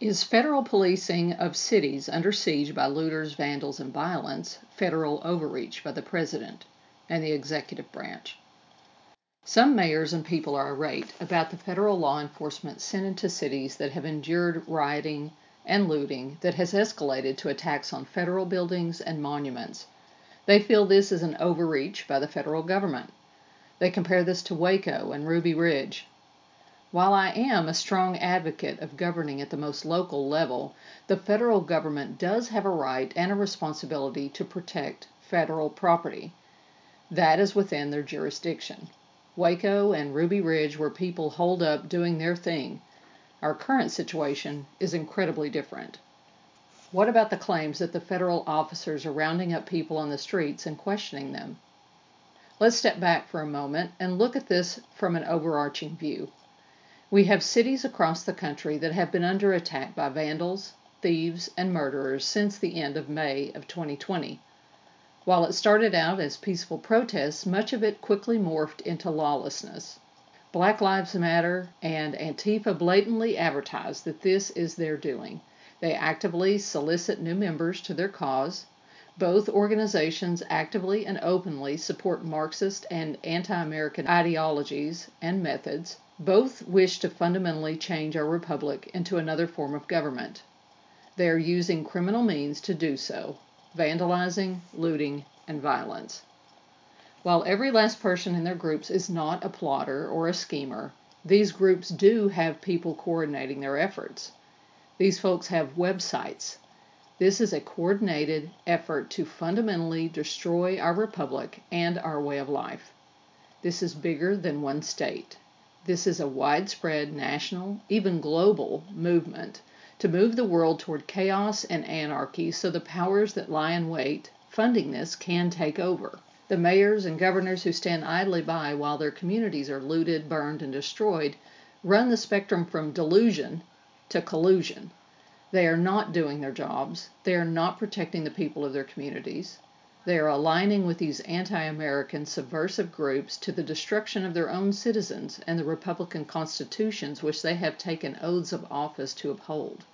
Is federal policing of cities under siege by looters, vandals, and violence federal overreach by the President and the executive branch? Some mayors and people are irate about the federal law enforcement sent into cities that have endured rioting and looting that has escalated to attacks on federal buildings and monuments. They feel this is an overreach by the federal government. They compare this to Waco and Ruby Ridge, while I am a strong advocate of governing at the most local level, the federal government does have a right and a responsibility to protect federal property. That is within their jurisdiction. Waco and Ruby Ridge were people holed up doing their thing. Our current situation is incredibly different. What about the claims that the federal officers are rounding up people on the streets and questioning them? Let's step back for a moment and look at this from an overarching view. We have cities across the country that have been under attack by vandals, thieves, and murderers since the end of May of 2020. While it started out as peaceful protests, much of it quickly morphed into lawlessness. Black Lives Matter and Antifa blatantly advertise that this is their doing. They actively solicit new members to their cause. Both organizations actively and openly support Marxist and anti American ideologies and methods both wish to fundamentally change our republic into another form of government. They are using criminal means to do so vandalizing, looting, and violence. While every last person in their groups is not a plotter or a schemer, these groups do have people coordinating their efforts. These folks have websites. This is a coordinated effort to fundamentally destroy our republic and our way of life. This is bigger than one state. This is a widespread national, even global, movement to move the world toward chaos and anarchy so the powers that lie in wait, funding this, can take over. The mayors and governors who stand idly by while their communities are looted, burned, and destroyed run the spectrum from delusion to collusion. They are not doing their jobs, they are not protecting the people of their communities. They are aligning with these anti American subversive groups to the destruction of their own citizens and the Republican constitutions which they have taken oaths of office to uphold.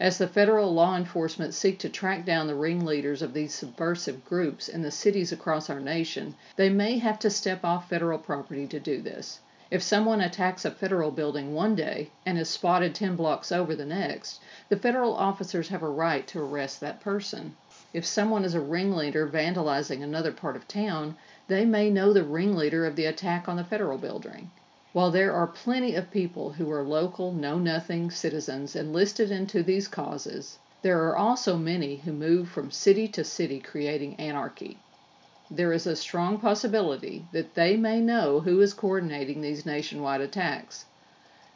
As the federal law enforcement seek to track down the ringleaders of these subversive groups in the cities across our nation, they may have to step off federal property to do this. If someone attacks a federal building one day and is spotted 10 blocks over the next, the federal officers have a right to arrest that person. If someone is a ringleader vandalizing another part of town, they may know the ringleader of the attack on the federal building. While there are plenty of people who are local, know nothing citizens enlisted into these causes, there are also many who move from city to city creating anarchy. There is a strong possibility that they may know who is coordinating these nationwide attacks.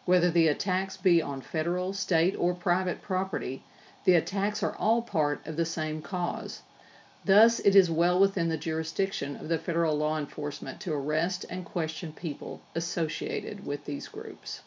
Whether the attacks be on federal, state, or private property, the attacks are all part of the same cause. Thus, it is well within the jurisdiction of the federal law enforcement to arrest and question people associated with these groups.